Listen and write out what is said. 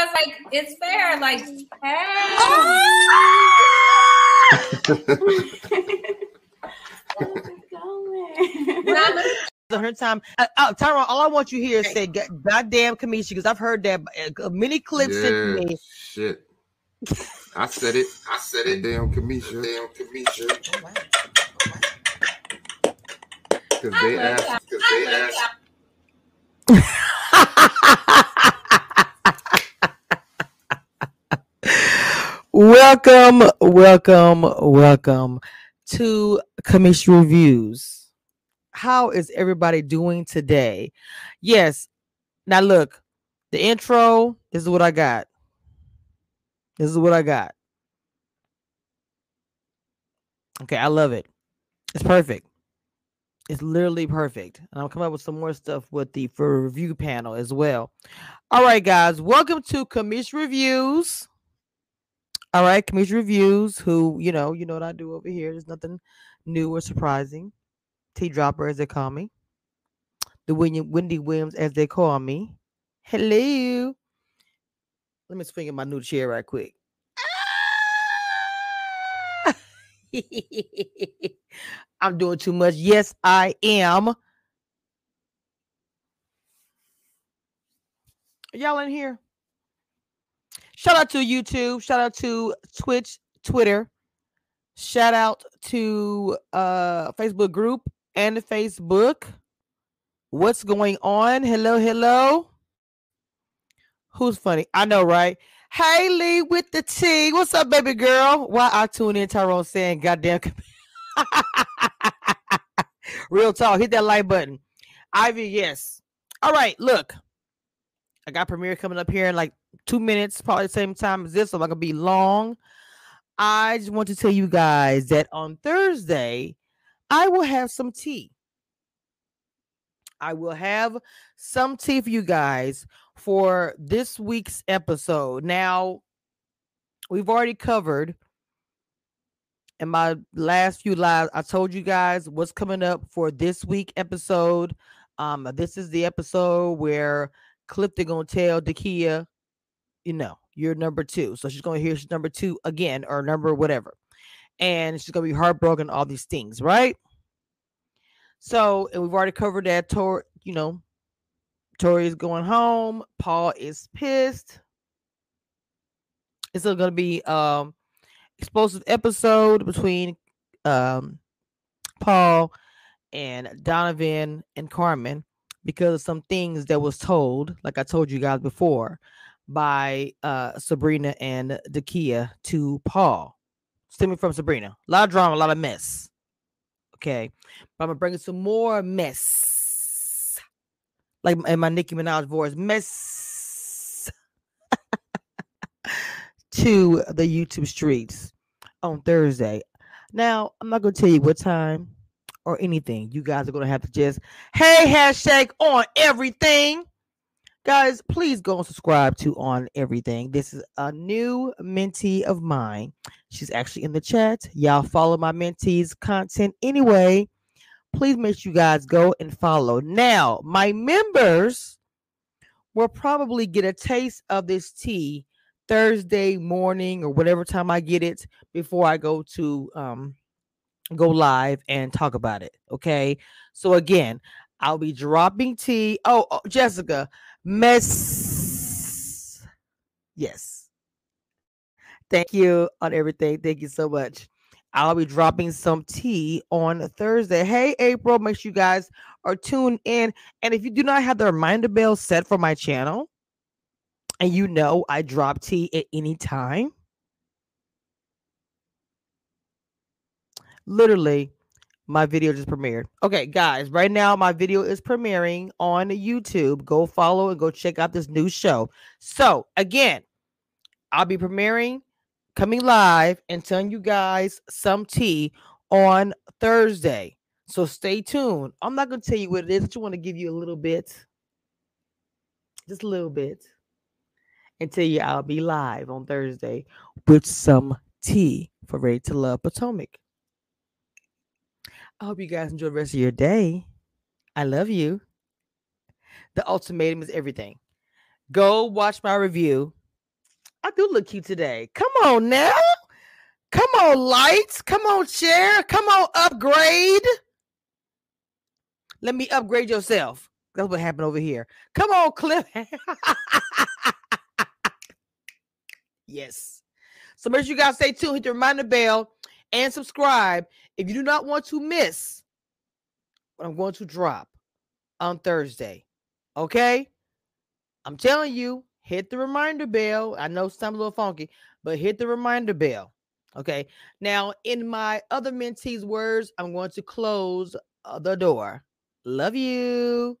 because like it's fair. Like, hey. her time. Uh, uh, Tyrone, all I want you here is say God, "goddamn Cameshia" because I've heard that uh, many clips yeah, sent me. Shit, I said it. I said it. Damn Cameshia. Damn Cameshia. Because they asked. Because they asked. welcome, welcome, welcome to Cameshia Reviews. How is everybody doing today? Yes. Now look, the intro, this is what I got. This is what I got. Okay, I love it. It's perfect. It's literally perfect. And I'll come up with some more stuff with the for review panel as well. All right, guys, welcome to Kamish Reviews. All right, Kamish Reviews, who, you know, you know what I do over here. There's nothing new or surprising. T Dropper, as they call me. The William Wendy Williams, as they call me. Hello. Let me swing in my new chair right quick. I'm doing too much. Yes, I am. Y'all in here? Shout out to YouTube. Shout out to Twitch, Twitter. Shout out to uh Facebook group and the Facebook. What's going on? Hello, hello. Who's funny? I know, right? Haley with the T. What's up, baby girl? Why I tune in Tyrone saying goddamn Real talk. Hit that like button. Ivy, yes. All right, look. I got premiere coming up here in like two minutes, probably the same time as this, so I'm gonna be long. I just want to tell you guys that on Thursday, I will have some tea. I will have some tea for you guys for this week's episode. Now, we've already covered in my last few lives, I told you guys what's coming up for this week episode. Um, this is the episode where Clifton gonna tell Dakia, you know, you're number two. So she's gonna hear she's number two again or number whatever. And she's gonna be heartbroken, all these things, right? So, and we've already covered that. Tor, you know, Tori is going home. Paul is pissed. It's still gonna be um explosive episode between um, Paul and Donovan and Carmen because of some things that was told, like I told you guys before, by uh, Sabrina and Dakia to Paul, stemming from Sabrina. A lot of drama, a lot of mess. Okay, but I'm gonna bring some more mess, like in my Nicki Minaj voice, mess to the YouTube streets on Thursday. Now, I'm not to tell you what time or anything. You guys are going to have to just, hey, hashtag on everything. Guys, please go and subscribe to On Everything. This is a new mentee of mine. She's actually in the chat. Y'all follow my mentee's content anyway. Please make sure you guys go and follow. Now, my members will probably get a taste of this tea Thursday morning or whatever time I get it before I go to um go live and talk about it. Okay. So again, I'll be dropping tea. Oh, oh Jessica, mess. Yes. Thank you on everything. Thank you so much. I'll be dropping some tea on Thursday. Hey, April, make sure you guys are tuned in. And if you do not have the reminder bell set for my channel, and you know I drop tea at any time. Literally, my video just premiered. Okay, guys, right now my video is premiering on YouTube. Go follow and go check out this new show. So, again, I'll be premiering, coming live, and telling you guys some tea on Thursday. So stay tuned. I'm not going to tell you what it is. I just want to give you a little bit, just a little bit and tell you I'll be live on Thursday with some tea for Ready to Love Potomac. I hope you guys enjoy the rest of your day. I love you. The ultimatum is everything. Go watch my review I do look cute today. Come on now. Come on, lights. Come on, chair. Come on, upgrade. Let me upgrade yourself. That's what happened over here. Come on, Cliff. yes. So make sure you guys stay tuned, hit the reminder bell, and subscribe if you do not want to miss what I'm going to drop on Thursday. Okay? I'm telling you, hit the reminder bell. I know some a little funky, but hit the reminder bell. Okay. Now, in my other mentees' words, I'm going to close uh, the door. Love you.